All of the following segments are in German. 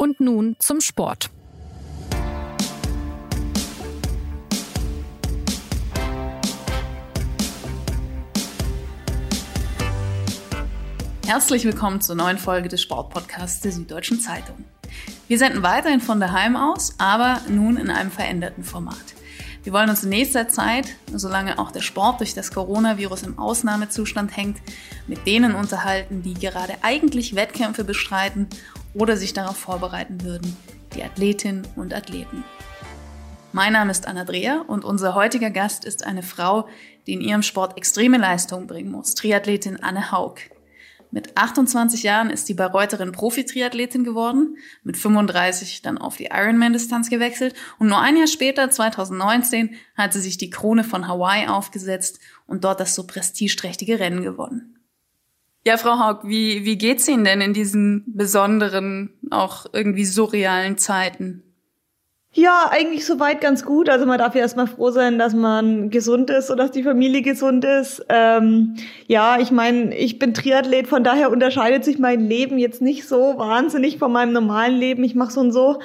Und nun zum Sport. Herzlich willkommen zur neuen Folge des Sportpodcasts der Süddeutschen Zeitung. Wir senden weiterhin von daheim aus, aber nun in einem veränderten Format. Wir wollen uns in nächster Zeit, solange auch der Sport durch das Coronavirus im Ausnahmezustand hängt, mit denen unterhalten, die gerade eigentlich Wettkämpfe bestreiten oder sich darauf vorbereiten würden, die Athletinnen und Athleten. Mein Name ist Anna Dreher und unser heutiger Gast ist eine Frau, die in ihrem Sport extreme Leistungen bringen muss, Triathletin Anne Haug. Mit 28 Jahren ist die Bayreuthterin Profi-Triathletin geworden, mit 35 dann auf die Ironman-Distanz gewechselt und nur ein Jahr später, 2019, hat sie sich die Krone von Hawaii aufgesetzt und dort das so prestigeträchtige Rennen gewonnen. Ja, Frau Haug, wie, wie geht's Ihnen denn in diesen besonderen, auch irgendwie surrealen Zeiten? Ja, eigentlich soweit ganz gut. Also man darf ja erstmal froh sein, dass man gesund ist und dass die Familie gesund ist. Ähm, ja, ich meine, ich bin Triathlet, von daher unterscheidet sich mein Leben jetzt nicht so wahnsinnig von meinem normalen Leben. Ich mache so und so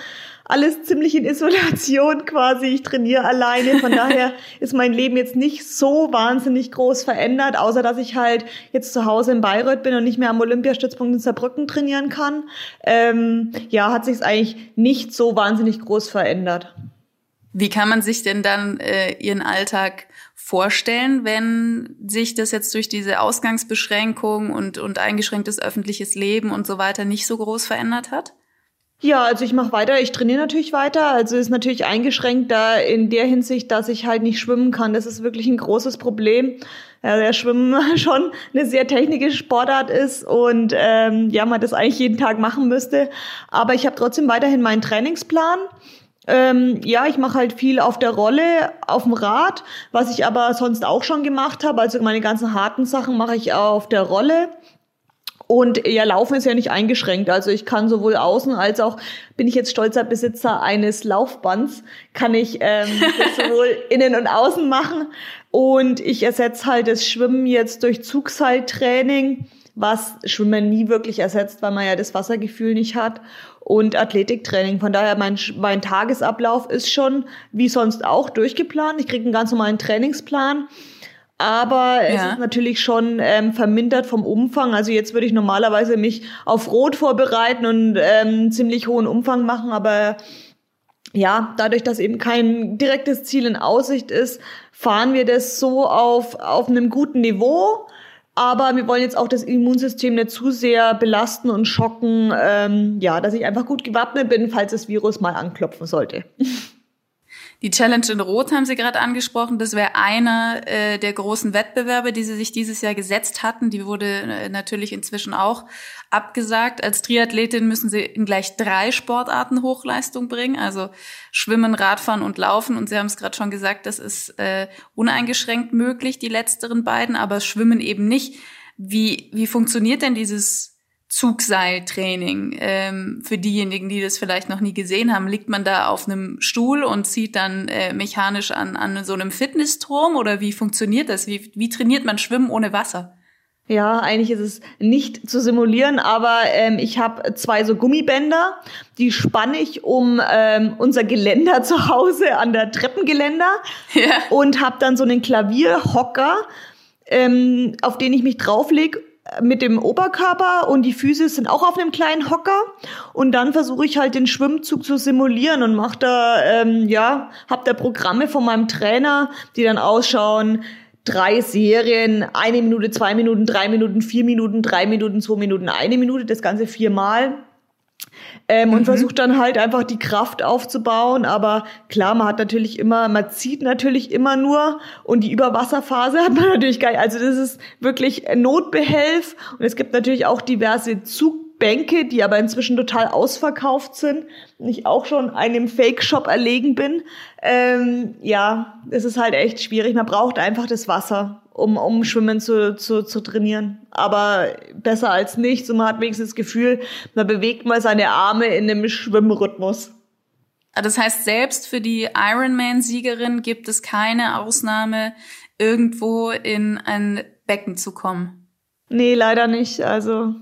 alles ziemlich in Isolation quasi. Ich trainiere alleine. Von daher ist mein Leben jetzt nicht so wahnsinnig groß verändert, außer dass ich halt jetzt zu Hause in Bayreuth bin und nicht mehr am Olympiastützpunkt in Saarbrücken trainieren kann. Ähm, ja, hat sich eigentlich nicht so wahnsinnig groß verändert. Wie kann man sich denn dann äh, Ihren Alltag vorstellen, wenn sich das jetzt durch diese Ausgangsbeschränkung und, und eingeschränktes öffentliches Leben und so weiter nicht so groß verändert hat? Ja, also ich mache weiter, ich trainiere natürlich weiter. Also ist natürlich eingeschränkt da in der Hinsicht, dass ich halt nicht schwimmen kann. Das ist wirklich ein großes Problem. Ja, der Schwimmen schon eine sehr technische Sportart ist und ähm, ja, man das eigentlich jeden Tag machen müsste. Aber ich habe trotzdem weiterhin meinen Trainingsplan. Ähm, ja, ich mache halt viel auf der Rolle, auf dem Rad, was ich aber sonst auch schon gemacht habe. Also meine ganzen harten Sachen mache ich auf der Rolle. Und ja, Laufen ist ja nicht eingeschränkt. Also ich kann sowohl außen als auch, bin ich jetzt stolzer Besitzer eines Laufbands, kann ich ähm, sowohl innen und außen machen. Und ich ersetze halt das Schwimmen jetzt durch Zugseiltraining, was Schwimmen nie wirklich ersetzt, weil man ja das Wassergefühl nicht hat. Und Athletiktraining. Von daher, mein, mein Tagesablauf ist schon wie sonst auch durchgeplant. Ich kriege einen ganz normalen Trainingsplan aber es ja. ist natürlich schon ähm, vermindert vom Umfang. Also jetzt würde ich normalerweise mich auf Rot vorbereiten und ähm, ziemlich hohen Umfang machen, aber ja, dadurch, dass eben kein direktes Ziel in Aussicht ist, fahren wir das so auf, auf einem guten Niveau. Aber wir wollen jetzt auch das Immunsystem nicht zu sehr belasten und schocken, ähm, ja, dass ich einfach gut gewappnet bin, falls das Virus mal anklopfen sollte. Die Challenge in Rot haben Sie gerade angesprochen. Das wäre einer äh, der großen Wettbewerbe, die Sie sich dieses Jahr gesetzt hatten. Die wurde äh, natürlich inzwischen auch abgesagt. Als Triathletin müssen Sie in gleich drei Sportarten Hochleistung bringen, also Schwimmen, Radfahren und Laufen. Und Sie haben es gerade schon gesagt, das ist äh, uneingeschränkt möglich, die letzteren beiden, aber Schwimmen eben nicht. Wie, wie funktioniert denn dieses Zugseiltraining. Ähm, für diejenigen, die das vielleicht noch nie gesehen haben, liegt man da auf einem Stuhl und zieht dann äh, mechanisch an, an so einem Fitnessturm oder wie funktioniert das? Wie, wie trainiert man Schwimmen ohne Wasser? Ja, eigentlich ist es nicht zu simulieren, aber ähm, ich habe zwei so Gummibänder, die spanne ich um ähm, unser Geländer zu Hause an der Treppengeländer ja. und habe dann so einen Klavierhocker, ähm, auf den ich mich drauflege mit dem Oberkörper und die Füße sind auch auf einem kleinen Hocker und dann versuche ich halt den Schwimmzug zu simulieren und mache da ähm, ja habe da Programme von meinem Trainer, die dann ausschauen drei Serien, eine Minute, zwei Minuten, drei Minuten, vier Minuten, drei Minuten, zwei Minuten, eine Minute, das Ganze viermal. Ähm, mhm. Und versucht dann halt einfach die Kraft aufzubauen. Aber klar, man hat natürlich immer, man zieht natürlich immer nur und die Überwasserphase hat man natürlich gar nicht. Also das ist wirklich Notbehelf. Und es gibt natürlich auch diverse Zugbänke, die aber inzwischen total ausverkauft sind. Und ich auch schon einem Fake-Shop erlegen bin. Ähm, ja, es ist halt echt schwierig. Man braucht einfach das Wasser um, um Schwimmen zu, zu, zu trainieren. Aber besser als nichts und man hat wenigstens das Gefühl, man bewegt mal seine Arme in einem Schwimmrhythmus. Ah, das heißt, selbst für die Ironman-Siegerin gibt es keine Ausnahme, irgendwo in ein Becken zu kommen. Nee, leider nicht. Also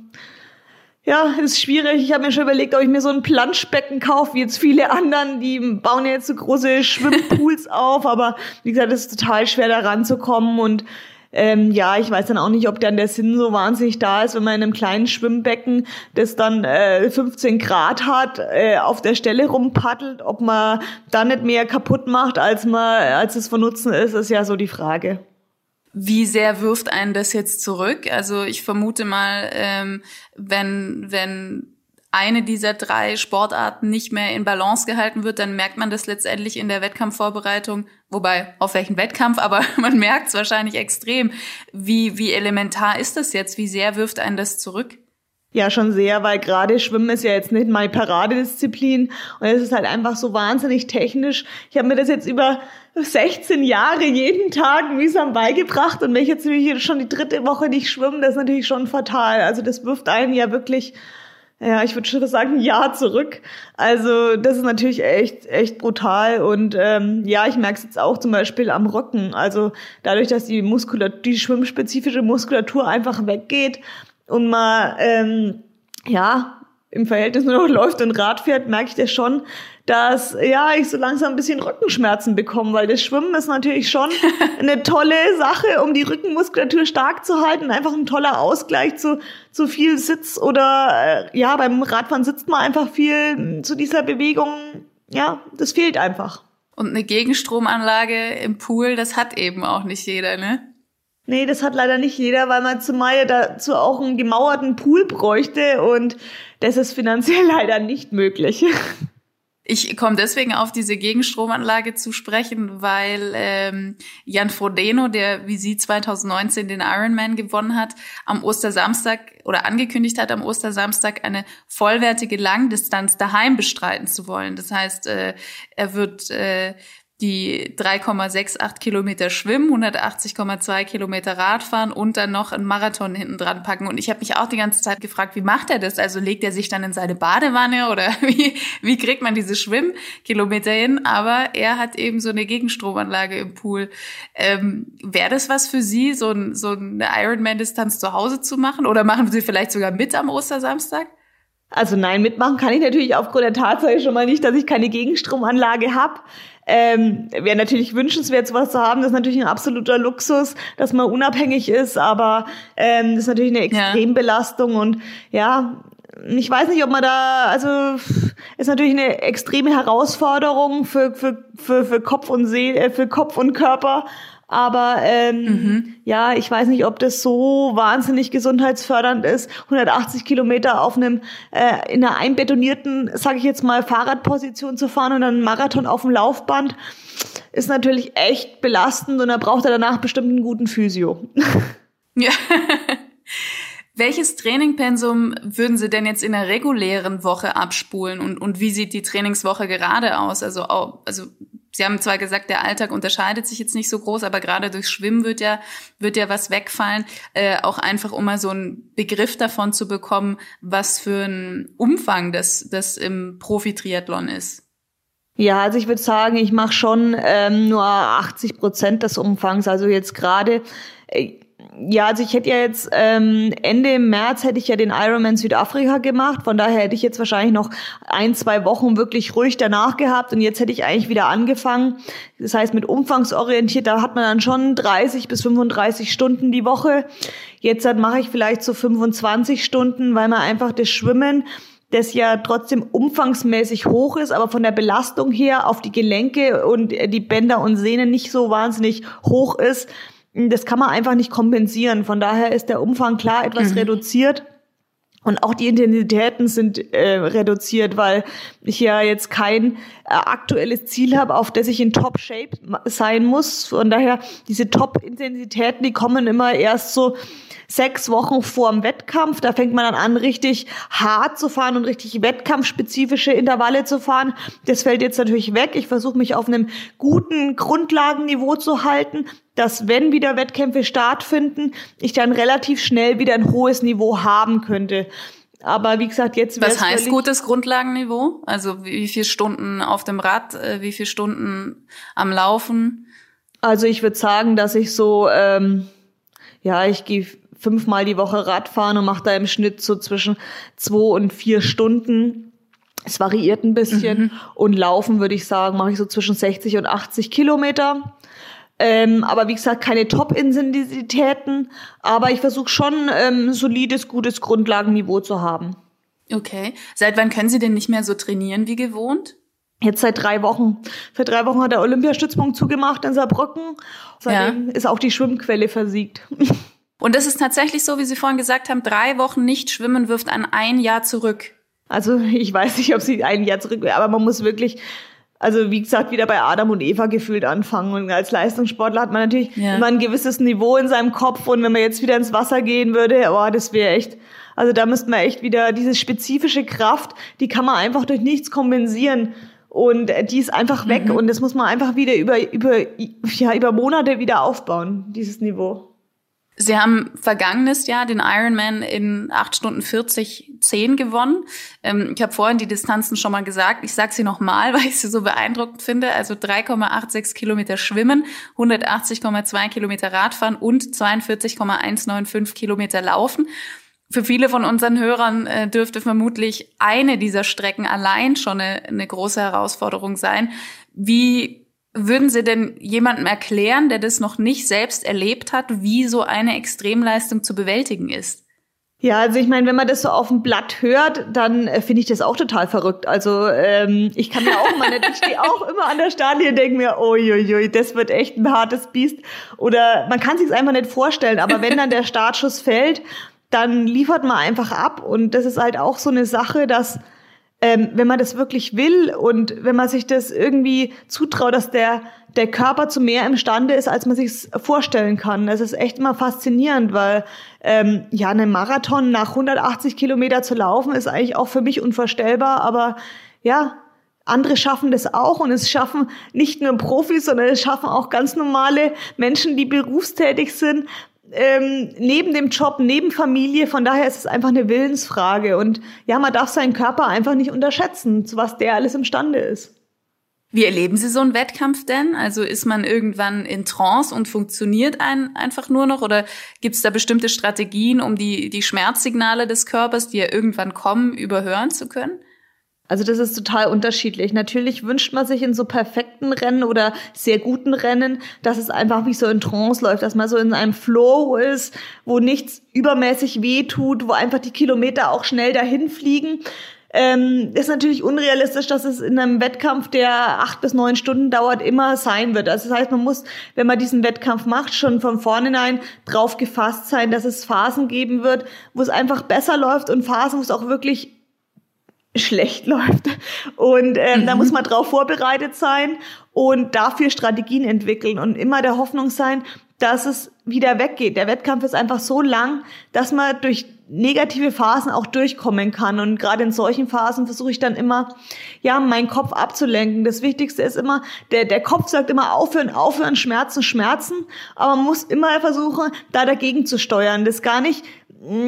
ja, ist schwierig. Ich habe mir schon überlegt, ob ich mir so ein Planschbecken kaufe, wie jetzt viele anderen. Die bauen ja jetzt so große Schwimmpools auf, aber wie gesagt, es ist total schwer da ranzukommen und ähm, ja, ich weiß dann auch nicht, ob dann der Sinn so wahnsinnig da ist, wenn man in einem kleinen Schwimmbecken, das dann äh, 15 Grad hat, äh, auf der Stelle rumpaddelt, ob man da nicht mehr kaputt macht, als man, als es von Nutzen ist, ist ja so die Frage. Wie sehr wirft einen das jetzt zurück? Also ich vermute mal, ähm, wenn, wenn eine dieser drei Sportarten nicht mehr in Balance gehalten wird, dann merkt man das letztendlich in der Wettkampfvorbereitung. Wobei, auf welchen Wettkampf, aber man merkt es wahrscheinlich extrem. Wie, wie elementar ist das jetzt? Wie sehr wirft einen das zurück? Ja, schon sehr, weil gerade Schwimmen ist ja jetzt nicht meine Paradedisziplin und es ist halt einfach so wahnsinnig technisch. Ich habe mir das jetzt über 16 Jahre jeden Tag mühsam beigebracht und wenn ich jetzt natürlich schon die dritte Woche nicht schwimme, das ist natürlich schon fatal. Also das wirft einen ja wirklich, ja, ich würde schon sagen, ein Jahr zurück. Also das ist natürlich echt, echt brutal und ähm, ja, ich merke es jetzt auch zum Beispiel am Rücken. Also dadurch, dass die Muskulatur, die schwimmspezifische Muskulatur einfach weggeht, und man ähm, ja im Verhältnis nur noch läuft und Rad fährt, merke ich das schon, dass ja ich so langsam ein bisschen Rückenschmerzen bekomme, weil das Schwimmen ist natürlich schon eine tolle Sache, um die Rückenmuskulatur stark zu halten, einfach ein toller Ausgleich zu zu viel Sitz oder äh, ja beim Radfahren sitzt man einfach viel zu dieser Bewegung. Ja, das fehlt einfach. Und eine Gegenstromanlage im Pool, das hat eben auch nicht jeder, ne? Nee, das hat leider nicht jeder, weil man zumal dazu auch einen gemauerten Pool bräuchte und das ist finanziell leider nicht möglich. Ich komme deswegen auf diese Gegenstromanlage zu sprechen, weil ähm, Jan Frodeno, der wie Sie 2019 den Ironman gewonnen hat, am Ostersamstag oder angekündigt hat, am Ostersamstag eine vollwertige Langdistanz daheim bestreiten zu wollen. Das heißt, äh, er wird äh, die 3,68 Kilometer schwimmen, 180,2 Kilometer Radfahren und dann noch einen Marathon hinten dran packen. Und ich habe mich auch die ganze Zeit gefragt, wie macht er das? Also legt er sich dann in seine Badewanne oder wie, wie kriegt man diese Schwimmkilometer hin? Aber er hat eben so eine Gegenstromanlage im Pool. Ähm, Wäre das was für Sie, so, ein, so eine Ironman-Distanz zu Hause zu machen? Oder machen Sie vielleicht sogar mit am Ostersamstag? Also nein, mitmachen kann ich natürlich aufgrund der Tatsache schon mal nicht, dass ich keine Gegenstromanlage habe. Ähm, Wäre natürlich wünschenswert, sowas zu haben. Das ist natürlich ein absoluter Luxus, dass man unabhängig ist, aber ähm, das ist natürlich eine Extrembelastung und ja, ich weiß nicht, ob man da, also ist natürlich eine extreme Herausforderung für, für, für, für Kopf und Seele, äh, für Kopf und Körper. Aber ähm, mhm. ja, ich weiß nicht, ob das so wahnsinnig gesundheitsfördernd ist, 180 Kilometer auf einem äh, in einer einbetonierten, sage ich jetzt mal, Fahrradposition zu fahren und dann einen Marathon auf dem Laufband ist natürlich echt belastend und da braucht er danach bestimmt einen guten Physio. Ja. Welches Trainingpensum würden Sie denn jetzt in der regulären Woche abspulen und, und wie sieht die Trainingswoche gerade aus? Also, also Sie haben zwar gesagt, der Alltag unterscheidet sich jetzt nicht so groß, aber gerade durchs Schwimmen wird ja, wird ja was wegfallen. Äh, auch einfach, um mal so einen Begriff davon zu bekommen, was für ein Umfang das, das im Profi-Triathlon ist. Ja, also ich würde sagen, ich mache schon ähm, nur 80 Prozent des Umfangs. Also jetzt gerade, äh, ja, also ich hätte ja jetzt ähm, Ende März hätte ich ja den Ironman Südafrika gemacht. Von daher hätte ich jetzt wahrscheinlich noch ein, zwei Wochen wirklich ruhig danach gehabt und jetzt hätte ich eigentlich wieder angefangen. Das heißt, mit umfangsorientiert, da hat man dann schon 30 bis 35 Stunden die Woche. Jetzt mache ich vielleicht so 25 Stunden, weil man einfach das Schwimmen das ja trotzdem umfangsmäßig hoch ist, aber von der Belastung her auf die Gelenke und die Bänder und Sehnen nicht so wahnsinnig hoch ist, das kann man einfach nicht kompensieren. Von daher ist der Umfang klar etwas mhm. reduziert. Und auch die Intensitäten sind äh, reduziert, weil ich ja jetzt kein äh, aktuelles Ziel habe, auf das ich in Top-Shape sein muss. Von daher, diese Top-Intensitäten, die kommen immer erst so sechs Wochen vor dem Wettkampf. Da fängt man dann an, richtig hart zu fahren und richtig wettkampfspezifische Intervalle zu fahren. Das fällt jetzt natürlich weg. Ich versuche mich auf einem guten Grundlagenniveau zu halten, dass wenn wieder Wettkämpfe stattfinden, ich dann relativ schnell wieder ein hohes Niveau haben könnte. Aber wie gesagt, jetzt Was heißt gutes Grundlagenniveau? Also wie viele Stunden auf dem Rad, äh, wie viele Stunden am Laufen? Also ich würde sagen, dass ich so, ähm, ja, ich gehe fünfmal die Woche Radfahren und mache da im Schnitt so zwischen zwei und vier Stunden. Es variiert ein bisschen. Mhm. Und laufen, würde ich sagen, mache ich so zwischen 60 und 80 Kilometer. Ähm, aber wie gesagt, keine Top-Intensitäten. Aber ich versuche schon, ähm, solides, gutes Grundlagenniveau zu haben. Okay. Seit wann können Sie denn nicht mehr so trainieren wie gewohnt? Jetzt seit drei Wochen. Seit drei Wochen hat der Olympiastützpunkt zugemacht in Saarbrücken. Seitdem ja. ist auch die Schwimmquelle versiegt. Und das ist tatsächlich so, wie Sie vorhin gesagt haben, drei Wochen nicht schwimmen wirft an ein Jahr zurück. Also ich weiß nicht, ob sie ein Jahr zurück, aber man muss wirklich, also wie gesagt, wieder bei Adam und Eva gefühlt anfangen. Und als Leistungssportler hat man natürlich ja. immer ein gewisses Niveau in seinem Kopf. Und wenn man jetzt wieder ins Wasser gehen würde, oh, das wäre echt, also da müsste man echt wieder diese spezifische Kraft, die kann man einfach durch nichts kompensieren und die ist einfach weg mhm. und das muss man einfach wieder über über ja über Monate wieder aufbauen dieses Niveau. Sie haben vergangenes Jahr den Ironman in 8 Stunden 40 10 gewonnen. Ähm, ich habe vorhin die Distanzen schon mal gesagt. Ich sage sie nochmal, weil ich sie so beeindruckend finde. Also 3,86 Kilometer schwimmen, 180,2 Kilometer Radfahren und 42,195 Kilometer laufen. Für viele von unseren Hörern äh, dürfte vermutlich eine dieser Strecken allein schon eine, eine große Herausforderung sein. Wie würden Sie denn jemandem erklären, der das noch nicht selbst erlebt hat, wie so eine Extremleistung zu bewältigen ist? Ja, also ich meine, wenn man das so auf dem Blatt hört, dann äh, finde ich das auch total verrückt. Also ähm, ich kann mir auch immer nicht, ich stehe auch immer an der Stadie und denke mir, uiuiui, das wird echt ein hartes Biest. Oder man kann sich einfach nicht vorstellen, aber wenn dann der Startschuss fällt, dann liefert man einfach ab. Und das ist halt auch so eine Sache, dass ähm, wenn man das wirklich will und wenn man sich das irgendwie zutraut, dass der, der Körper zu mehr imstande ist, als man sich vorstellen kann. Das ist echt immer faszinierend, weil ähm, ja, einen Marathon nach 180 Kilometer zu laufen, ist eigentlich auch für mich unvorstellbar. Aber ja, andere schaffen das auch und es schaffen nicht nur Profis, sondern es schaffen auch ganz normale Menschen, die berufstätig sind, ähm, neben dem Job, neben Familie. Von daher ist es einfach eine Willensfrage. Und ja, man darf seinen Körper einfach nicht unterschätzen, zu was der alles imstande ist. Wie erleben Sie so einen Wettkampf denn? Also ist man irgendwann in Trance und funktioniert ein, einfach nur noch? Oder gibt es da bestimmte Strategien, um die, die Schmerzsignale des Körpers, die ja irgendwann kommen, überhören zu können? Also das ist total unterschiedlich. Natürlich wünscht man sich in so perfekten Rennen oder sehr guten Rennen, dass es einfach wie so in Trance läuft, dass man so in einem Flow ist, wo nichts übermäßig weh tut, wo einfach die Kilometer auch schnell dahin fliegen. Ähm, ist natürlich unrealistisch, dass es in einem Wettkampf, der acht bis neun Stunden dauert, immer sein wird. Also das heißt, man muss, wenn man diesen Wettkampf macht, schon von vornherein drauf gefasst sein, dass es Phasen geben wird, wo es einfach besser läuft und Phasen, wo es auch wirklich schlecht läuft. Und ähm, mhm. da muss man drauf vorbereitet sein und dafür Strategien entwickeln und immer der Hoffnung sein, dass es wieder weggeht. Der Wettkampf ist einfach so lang, dass man durch negative Phasen auch durchkommen kann. Und gerade in solchen Phasen versuche ich dann immer, ja, meinen Kopf abzulenken. Das Wichtigste ist immer, der, der Kopf sagt immer aufhören, aufhören, Schmerzen, Schmerzen. Aber man muss immer versuchen, da dagegen zu steuern. Das gar nicht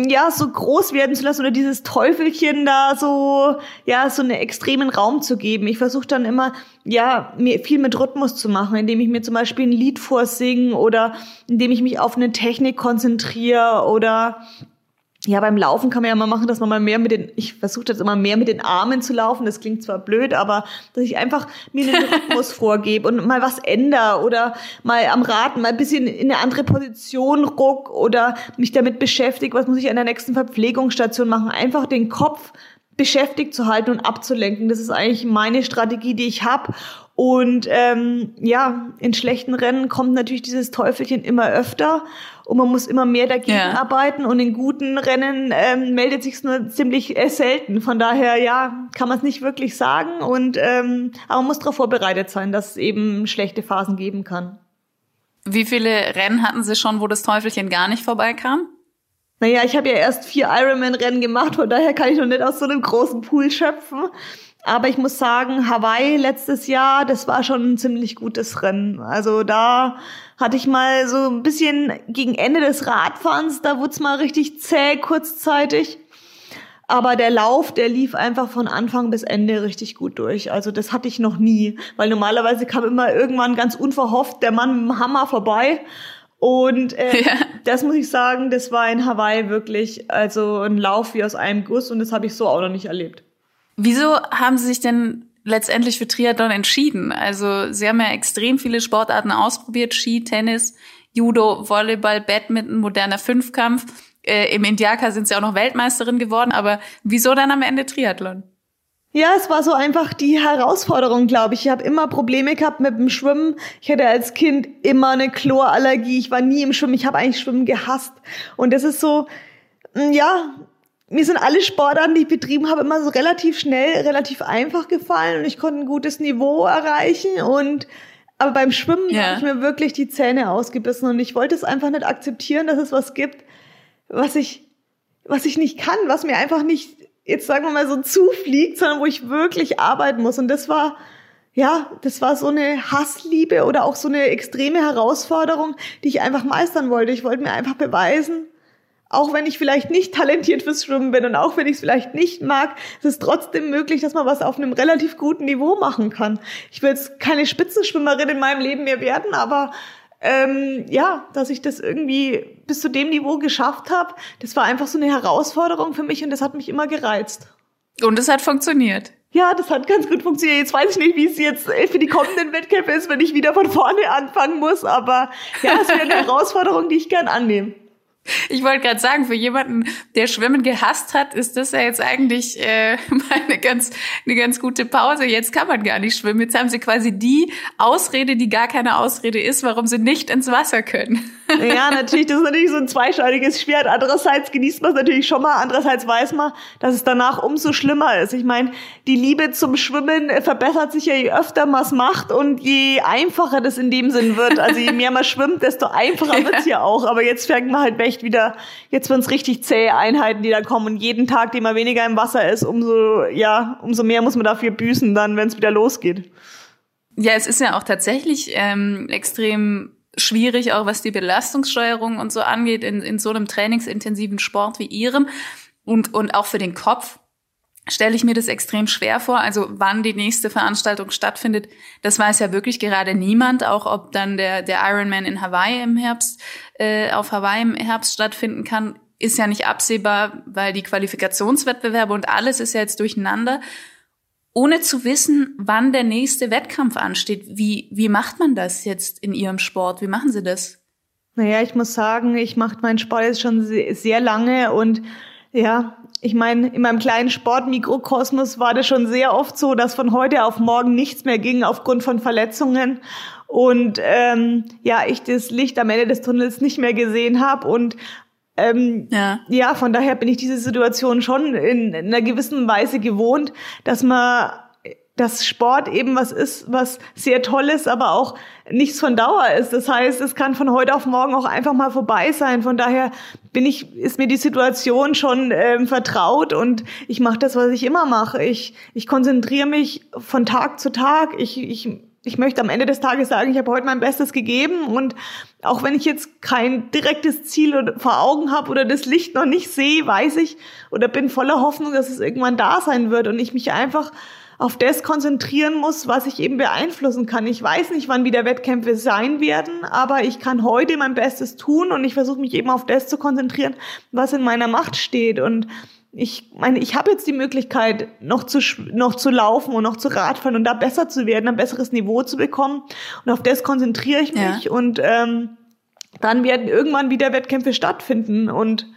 ja, so groß werden zu lassen oder dieses Teufelchen da so, ja, so einen extremen Raum zu geben. Ich versuche dann immer, ja, mir viel mit Rhythmus zu machen, indem ich mir zum Beispiel ein Lied vorsinge oder indem ich mich auf eine Technik konzentriere oder ja, beim Laufen kann man ja mal machen, dass man mal mehr mit den, ich versuche jetzt immer mehr mit den Armen zu laufen, das klingt zwar blöd, aber dass ich einfach mir einen Rhythmus vorgebe und mal was ändere oder mal am Rad mal ein bisschen in eine andere Position ruck oder mich damit beschäftige, was muss ich an der nächsten Verpflegungsstation machen, einfach den Kopf beschäftigt zu halten und abzulenken. Das ist eigentlich meine Strategie, die ich habe. Und ähm, ja, in schlechten Rennen kommt natürlich dieses Teufelchen immer öfter und man muss immer mehr dagegen ja. arbeiten und in guten Rennen ähm, meldet sich nur ziemlich äh, selten. Von daher, ja, kann man es nicht wirklich sagen und ähm, aber man muss darauf vorbereitet sein, dass es eben schlechte Phasen geben kann. Wie viele Rennen hatten Sie schon, wo das Teufelchen gar nicht vorbeikam? Naja, ich habe ja erst vier Ironman-Rennen gemacht, von daher kann ich noch nicht aus so einem großen Pool schöpfen. Aber ich muss sagen, Hawaii letztes Jahr, das war schon ein ziemlich gutes Rennen. Also da hatte ich mal so ein bisschen gegen Ende des Radfahrens, da wurde es mal richtig zäh kurzzeitig. Aber der Lauf, der lief einfach von Anfang bis Ende richtig gut durch. Also das hatte ich noch nie, weil normalerweise kam immer irgendwann ganz unverhofft der Mann mit dem Hammer vorbei Und äh, ja. das muss ich sagen, das war in Hawaii wirklich also ein Lauf wie aus einem Guss und das habe ich so auch noch nicht erlebt. Wieso haben Sie sich denn letztendlich für Triathlon entschieden? Also Sie haben ja extrem viele Sportarten ausprobiert, Ski, Tennis, Judo, Volleyball, Badminton, moderner Fünfkampf. Äh, Im Indiaka sind Sie auch noch Weltmeisterin geworden, aber wieso dann am Ende Triathlon? Ja, es war so einfach die Herausforderung, glaube ich. Ich habe immer Probleme gehabt mit dem Schwimmen. Ich hatte als Kind immer eine Chlorallergie. Ich war nie im Schwimmen. Ich habe eigentlich Schwimmen gehasst. Und das ist so, mm, ja, mir sind alle Sportarten, die ich betrieben habe, immer so relativ schnell, relativ einfach gefallen und ich konnte ein gutes Niveau erreichen und aber beim Schwimmen ja. habe ich mir wirklich die Zähne ausgebissen und ich wollte es einfach nicht akzeptieren, dass es was gibt, was ich, was ich nicht kann, was mir einfach nicht, jetzt sagen wir mal so zufliegt, sondern wo ich wirklich arbeiten muss. Und das war, ja, das war so eine Hassliebe oder auch so eine extreme Herausforderung, die ich einfach meistern wollte. Ich wollte mir einfach beweisen, auch wenn ich vielleicht nicht talentiert fürs Schwimmen bin und auch wenn ich es vielleicht nicht mag, ist es trotzdem möglich, dass man was auf einem relativ guten Niveau machen kann. Ich will jetzt keine Spitzenschwimmerin in meinem Leben mehr werden, aber ähm, ja, dass ich das irgendwie bis zu dem Niveau geschafft habe, das war einfach so eine Herausforderung für mich und das hat mich immer gereizt. Und es hat funktioniert. Ja, das hat ganz gut funktioniert. Jetzt weiß ich nicht, wie es jetzt für die kommenden Wettkämpfe ist, wenn ich wieder von vorne anfangen muss, aber ja, es wäre eine Herausforderung, die ich gern annehme. Ich wollte gerade sagen, für jemanden, der Schwimmen gehasst hat, ist das ja jetzt eigentlich äh, eine ganz eine ganz gute Pause. Jetzt kann man gar nicht schwimmen. Jetzt haben sie quasi die Ausrede, die gar keine Ausrede ist, warum sie nicht ins Wasser können. Ja, natürlich, das ist natürlich so ein zweischneidiges Schwert. Andererseits genießt man es natürlich schon mal, andererseits weiß man, dass es danach umso schlimmer ist. Ich meine, die Liebe zum Schwimmen verbessert sich ja, je öfter man es macht und je einfacher das in dem Sinn wird. Also je mehr man schwimmt, desto einfacher wird's ja auch. Aber jetzt fängt man halt echt wieder, jetzt werden es richtig zähe Einheiten, die da kommen. Und jeden Tag, den man weniger im Wasser ist, umso, ja, umso mehr muss man dafür büßen, dann, wenn es wieder losgeht. Ja, es ist ja auch tatsächlich ähm, extrem schwierig, auch was die Belastungssteuerung und so angeht, in, in so einem trainingsintensiven Sport wie ihrem. Und, und auch für den Kopf stelle ich mir das extrem schwer vor. Also wann die nächste Veranstaltung stattfindet, das weiß ja wirklich gerade niemand. Auch ob dann der, der Ironman in Hawaii im Herbst, äh, auf Hawaii im Herbst stattfinden kann, ist ja nicht absehbar, weil die Qualifikationswettbewerbe und alles ist ja jetzt durcheinander. Ohne zu wissen, wann der nächste Wettkampf ansteht, wie, wie macht man das jetzt in Ihrem Sport? Wie machen Sie das? Naja, ich muss sagen, ich mache meinen Sport jetzt schon sehr lange und ja, ich meine, in meinem kleinen Sportmikrokosmos war das schon sehr oft so, dass von heute auf morgen nichts mehr ging aufgrund von Verletzungen und ähm, ja, ich das Licht am Ende des Tunnels nicht mehr gesehen habe und ähm, ja. ja, von daher bin ich diese Situation schon in, in einer gewissen Weise gewohnt, dass man dass Sport eben was ist, was sehr toll ist, aber auch nichts von Dauer ist. Das heißt, es kann von heute auf morgen auch einfach mal vorbei sein. Von daher bin ich, ist mir die Situation schon ähm, vertraut und ich mache das, was ich immer mache. Ich, ich konzentriere mich von Tag zu Tag. Ich, ich, ich möchte am Ende des Tages sagen, ich habe heute mein Bestes gegeben und auch wenn ich jetzt kein direktes Ziel vor Augen habe oder das Licht noch nicht sehe, weiß ich oder bin voller Hoffnung, dass es irgendwann da sein wird und ich mich einfach auf das konzentrieren muss, was ich eben beeinflussen kann. Ich weiß nicht, wann wieder Wettkämpfe sein werden, aber ich kann heute mein Bestes tun und ich versuche mich eben auf das zu konzentrieren, was in meiner Macht steht. Und ich meine, ich habe jetzt die Möglichkeit, noch zu, noch zu laufen und noch zu Radfahren und da besser zu werden, ein besseres Niveau zu bekommen. Und auf das konzentriere ich mich ja. und ähm, dann werden irgendwann wieder Wettkämpfe stattfinden. Und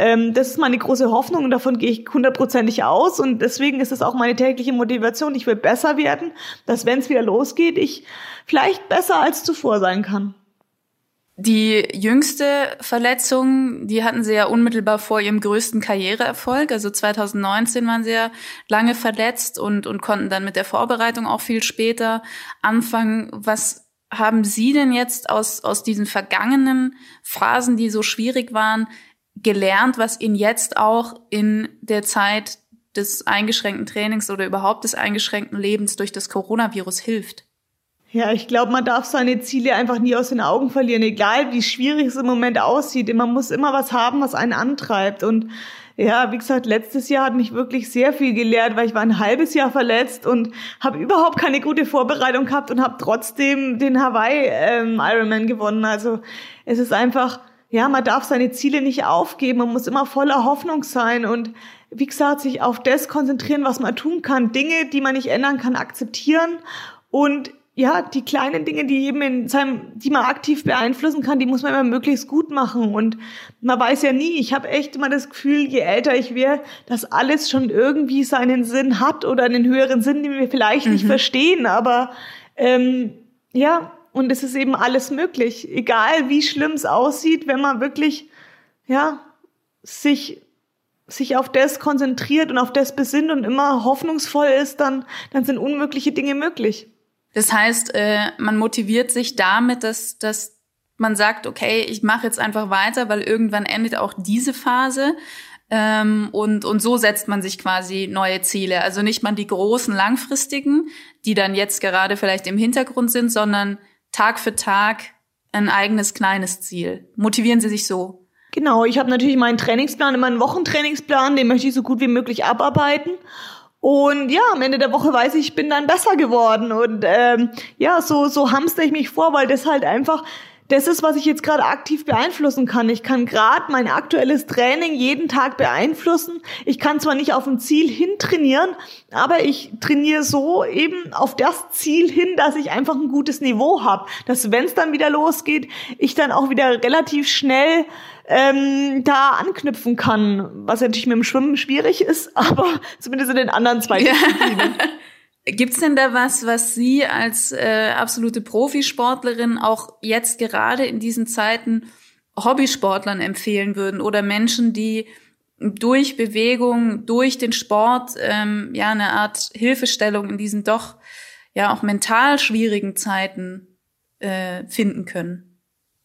ähm, das ist meine große Hoffnung und davon gehe ich hundertprozentig aus. Und deswegen ist es auch meine tägliche Motivation. Ich will besser werden, dass wenn es wieder losgeht, ich vielleicht besser als zuvor sein kann. Die jüngste Verletzung, die hatten sie ja unmittelbar vor ihrem größten Karriereerfolg. Also 2019 waren sie ja lange verletzt und, und konnten dann mit der Vorbereitung auch viel später anfangen. Was haben Sie denn jetzt aus, aus diesen vergangenen Phasen, die so schwierig waren, gelernt, was ihnen jetzt auch in der Zeit des eingeschränkten Trainings oder überhaupt des eingeschränkten Lebens durch das Coronavirus hilft? Ja, ich glaube, man darf seine Ziele einfach nie aus den Augen verlieren, egal wie schwierig es im Moment aussieht. Man muss immer was haben, was einen antreibt. Und ja, wie gesagt, letztes Jahr hat mich wirklich sehr viel gelehrt, weil ich war ein halbes Jahr verletzt und habe überhaupt keine gute Vorbereitung gehabt und habe trotzdem den Hawaii ähm, Ironman gewonnen. Also es ist einfach, ja, man darf seine Ziele nicht aufgeben, man muss immer voller Hoffnung sein und wie gesagt, sich auf das konzentrieren, was man tun kann, Dinge, die man nicht ändern kann, akzeptieren und ja, die kleinen Dinge, die eben in seinem, die man aktiv beeinflussen kann, die muss man immer möglichst gut machen. Und man weiß ja nie, ich habe echt immer das Gefühl, je älter ich werde, dass alles schon irgendwie seinen Sinn hat oder einen höheren Sinn, den wir vielleicht mhm. nicht verstehen. Aber ähm, ja, und es ist eben alles möglich. Egal wie schlimm es aussieht, wenn man wirklich, ja, sich sich auf das konzentriert und auf das besinnt und immer hoffnungsvoll ist, dann, dann sind unmögliche Dinge möglich. Das heißt, äh, man motiviert sich damit, dass, dass man sagt, okay, ich mache jetzt einfach weiter, weil irgendwann endet auch diese Phase. Ähm, und, und so setzt man sich quasi neue Ziele. Also nicht mal die großen, langfristigen, die dann jetzt gerade vielleicht im Hintergrund sind, sondern Tag für Tag ein eigenes kleines Ziel. Motivieren Sie sich so? Genau, ich habe natürlich meinen Trainingsplan, immer einen Wochentrainingsplan, den möchte ich so gut wie möglich abarbeiten. Und ja, am Ende der Woche weiß ich, ich bin dann besser geworden. Und ähm, ja, so, so hamster ich mich vor, weil das halt einfach das ist, was ich jetzt gerade aktiv beeinflussen kann. Ich kann gerade mein aktuelles Training jeden Tag beeinflussen. Ich kann zwar nicht auf ein Ziel hin trainieren, aber ich trainiere so eben auf das Ziel hin, dass ich einfach ein gutes Niveau habe. Dass wenn es dann wieder losgeht, ich dann auch wieder relativ schnell ähm, da anknüpfen kann. Was natürlich mit dem Schwimmen schwierig ist, aber zumindest in den anderen zwei Disziplinen. Gibt's denn da was, was Sie als äh, absolute Profisportlerin auch jetzt gerade in diesen Zeiten Hobbysportlern empfehlen würden oder Menschen, die durch Bewegung, durch den Sport ähm, ja eine Art Hilfestellung in diesen doch ja auch mental schwierigen Zeiten äh, finden können?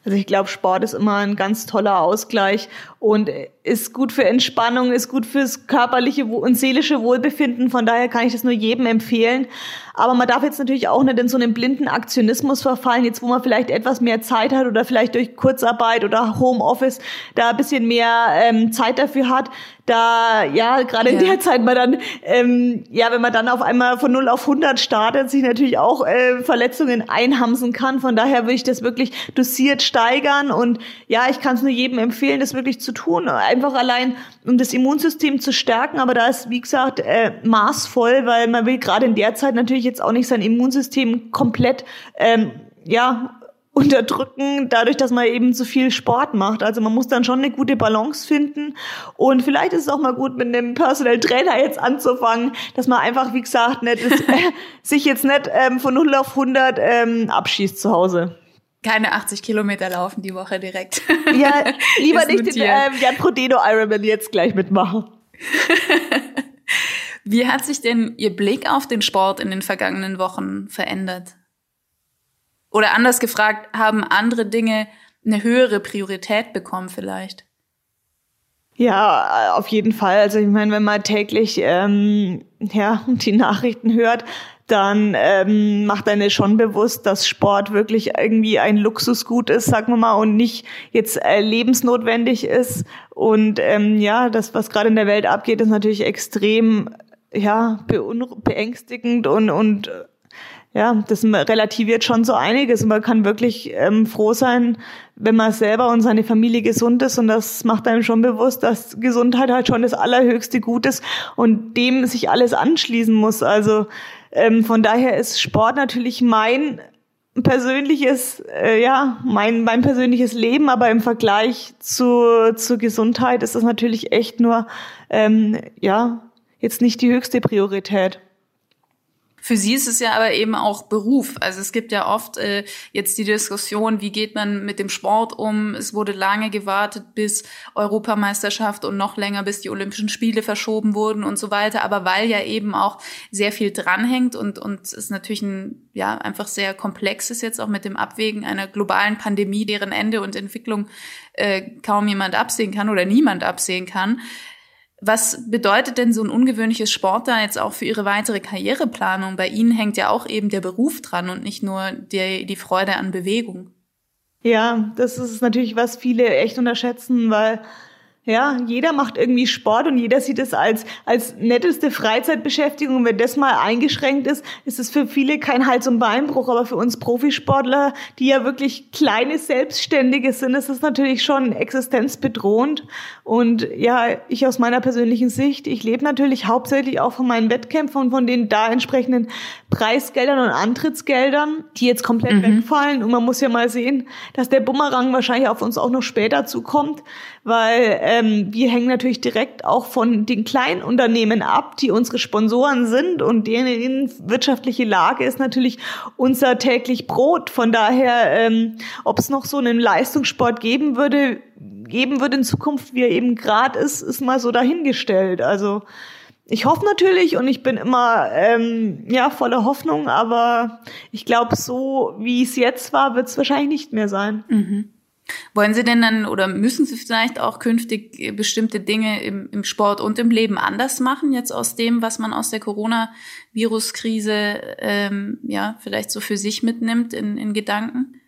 Also ich glaube, Sport ist immer ein ganz toller Ausgleich und ist gut für Entspannung, ist gut fürs körperliche und seelische Wohlbefinden. Von daher kann ich das nur jedem empfehlen. Aber man darf jetzt natürlich auch nicht in so einen blinden Aktionismus verfallen, jetzt wo man vielleicht etwas mehr Zeit hat oder vielleicht durch Kurzarbeit oder Homeoffice da ein bisschen mehr ähm, Zeit dafür hat. Da, ja, gerade in der Zeit man dann, ähm, ja, wenn man dann auf einmal von 0 auf 100 startet, sich natürlich auch äh, Verletzungen einhamsen kann. Von daher würde ich das wirklich dosiert steigern und ja, ich kann es nur jedem empfehlen, das wirklich zu tun einfach allein, um das Immunsystem zu stärken. Aber da ist, wie gesagt, äh, maßvoll, weil man will gerade in der Zeit natürlich jetzt auch nicht sein Immunsystem komplett, ähm, ja, unterdrücken, dadurch, dass man eben zu viel Sport macht. Also man muss dann schon eine gute Balance finden. Und vielleicht ist es auch mal gut, mit einem Personal Trainer jetzt anzufangen, dass man einfach, wie gesagt, nicht ist, äh, sich jetzt nicht ähm, von 0 auf 100 ähm, abschießt zu Hause keine 80 Kilometer laufen die Woche direkt. Ja, lieber nicht den ähm, Jan Prodeno Ironman jetzt gleich mitmachen. Wie hat sich denn Ihr Blick auf den Sport in den vergangenen Wochen verändert? Oder anders gefragt, haben andere Dinge eine höhere Priorität bekommen vielleicht? Ja, auf jeden Fall. Also ich meine, wenn man täglich ähm, ja die Nachrichten hört, dann ähm, macht eine schon bewusst, dass Sport wirklich irgendwie ein Luxusgut ist, sagen wir mal, und nicht jetzt äh, lebensnotwendig ist. Und ähm, ja, das, was gerade in der Welt abgeht, ist natürlich extrem ja beängstigend und und ja, das relativiert schon so einiges. Und man kann wirklich ähm, froh sein, wenn man selber und seine Familie gesund ist. Und das macht einem schon bewusst, dass Gesundheit halt schon das allerhöchste Gut ist und dem sich alles anschließen muss. Also ähm, von daher ist Sport natürlich mein persönliches, äh, ja, mein, mein persönliches Leben, aber im Vergleich zu, zur Gesundheit ist das natürlich echt nur, ähm, ja, jetzt nicht die höchste Priorität. Für sie ist es ja aber eben auch Beruf. Also es gibt ja oft äh, jetzt die Diskussion, wie geht man mit dem Sport um? Es wurde lange gewartet bis Europameisterschaft und noch länger, bis die Olympischen Spiele verschoben wurden und so weiter. Aber weil ja eben auch sehr viel dranhängt und und es natürlich ein ja einfach sehr komplex ist jetzt auch mit dem Abwägen einer globalen Pandemie, deren Ende und Entwicklung äh, kaum jemand absehen kann oder niemand absehen kann Was bedeutet denn so ein ungewöhnliches Sport da jetzt auch für Ihre weitere Karriereplanung? Bei Ihnen hängt ja auch eben der Beruf dran und nicht nur die, die Freude an Bewegung. Ja, das ist natürlich, was viele echt unterschätzen, weil ja, jeder macht irgendwie Sport und jeder sieht es als, als netteste Freizeitbeschäftigung. Wenn das mal eingeschränkt ist, ist es für viele kein Hals- und Beinbruch. Aber für uns Profisportler, die ja wirklich kleine Selbstständige sind, ist es natürlich schon existenzbedrohend. Und ja, ich aus meiner persönlichen Sicht, ich lebe natürlich hauptsächlich auch von meinen Wettkämpfen und von den da entsprechenden Preisgeldern und Antrittsgeldern, die jetzt komplett mhm. wegfallen. Und man muss ja mal sehen, dass der Bumerang wahrscheinlich auf uns auch noch später zukommt, weil ähm, wir hängen natürlich direkt auch von den kleinen Unternehmen ab, die unsere Sponsoren sind und deren wirtschaftliche Lage ist natürlich unser täglich Brot. Von daher, ähm, ob es noch so einen Leistungssport geben würde, geben würde in Zukunft, wie er eben gerade ist, ist mal so dahingestellt. Also ich hoffe natürlich und ich bin immer ähm, ja voller Hoffnung, aber ich glaube, so wie es jetzt war, wird es wahrscheinlich nicht mehr sein. Mhm. Wollen Sie denn dann oder müssen Sie vielleicht auch künftig bestimmte Dinge im, im Sport und im Leben anders machen, jetzt aus dem, was man aus der Corona-Virus-Krise ähm, ja vielleicht so für sich mitnimmt in, in Gedanken?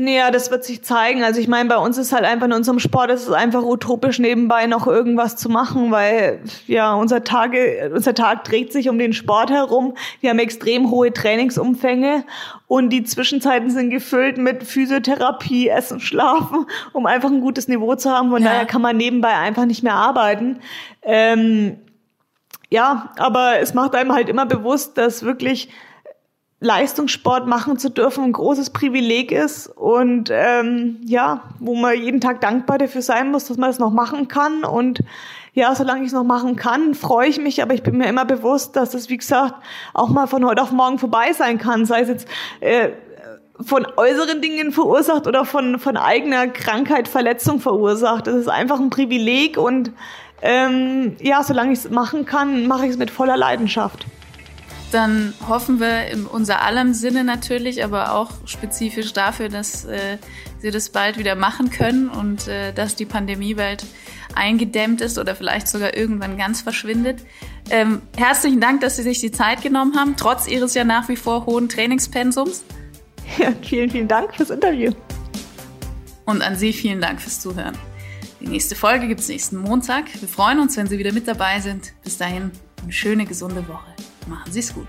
Naja, das wird sich zeigen. Also ich meine, bei uns ist halt einfach in unserem Sport ist es einfach utopisch nebenbei noch irgendwas zu machen, weil ja unser Tage, unser Tag dreht sich um den Sport herum. Wir haben extrem hohe Trainingsumfänge und die Zwischenzeiten sind gefüllt mit Physiotherapie, Essen, Schlafen, um einfach ein gutes Niveau zu haben. Von ja. daher kann man nebenbei einfach nicht mehr arbeiten. Ähm, ja, aber es macht einem halt immer bewusst, dass wirklich Leistungssport machen zu dürfen ein großes Privileg ist und ähm, ja, wo man jeden Tag dankbar dafür sein muss, dass man das noch machen kann. Und ja, solange ich es noch machen kann, freue ich mich, aber ich bin mir immer bewusst, dass das, wie gesagt, auch mal von heute auf morgen vorbei sein kann, sei es jetzt äh, von äußeren Dingen verursacht oder von, von eigener Krankheit, Verletzung verursacht. Das ist einfach ein Privileg und ähm, ja, solange ich es machen kann, mache ich es mit voller Leidenschaft dann hoffen wir in unser allem Sinne natürlich, aber auch spezifisch dafür, dass äh, sie das bald wieder machen können und äh, dass die Pandemiewelt eingedämmt ist oder vielleicht sogar irgendwann ganz verschwindet. Ähm, herzlichen Dank, dass Sie sich die Zeit genommen haben, trotz Ihres ja nach wie vor hohen Trainingspensums. Ja, vielen, vielen Dank fürs Interview. Und an Sie vielen Dank fürs Zuhören. Die nächste Folge gibt es nächsten Montag. Wir freuen uns, wenn Sie wieder mit dabei sind. Bis dahin, eine schöne, gesunde Woche. Machen Sie es gut.